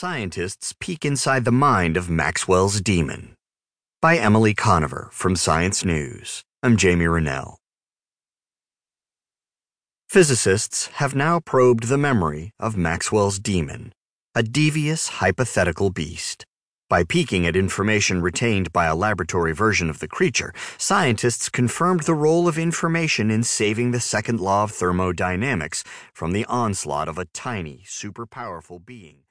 Scientists peek inside the mind of Maxwell's demon. By Emily Conover from Science News. I'm Jamie Renell. Physicists have now probed the memory of Maxwell's demon, a devious hypothetical beast. By peeking at information retained by a laboratory version of the creature, scientists confirmed the role of information in saving the second law of thermodynamics from the onslaught of a tiny, super powerful being.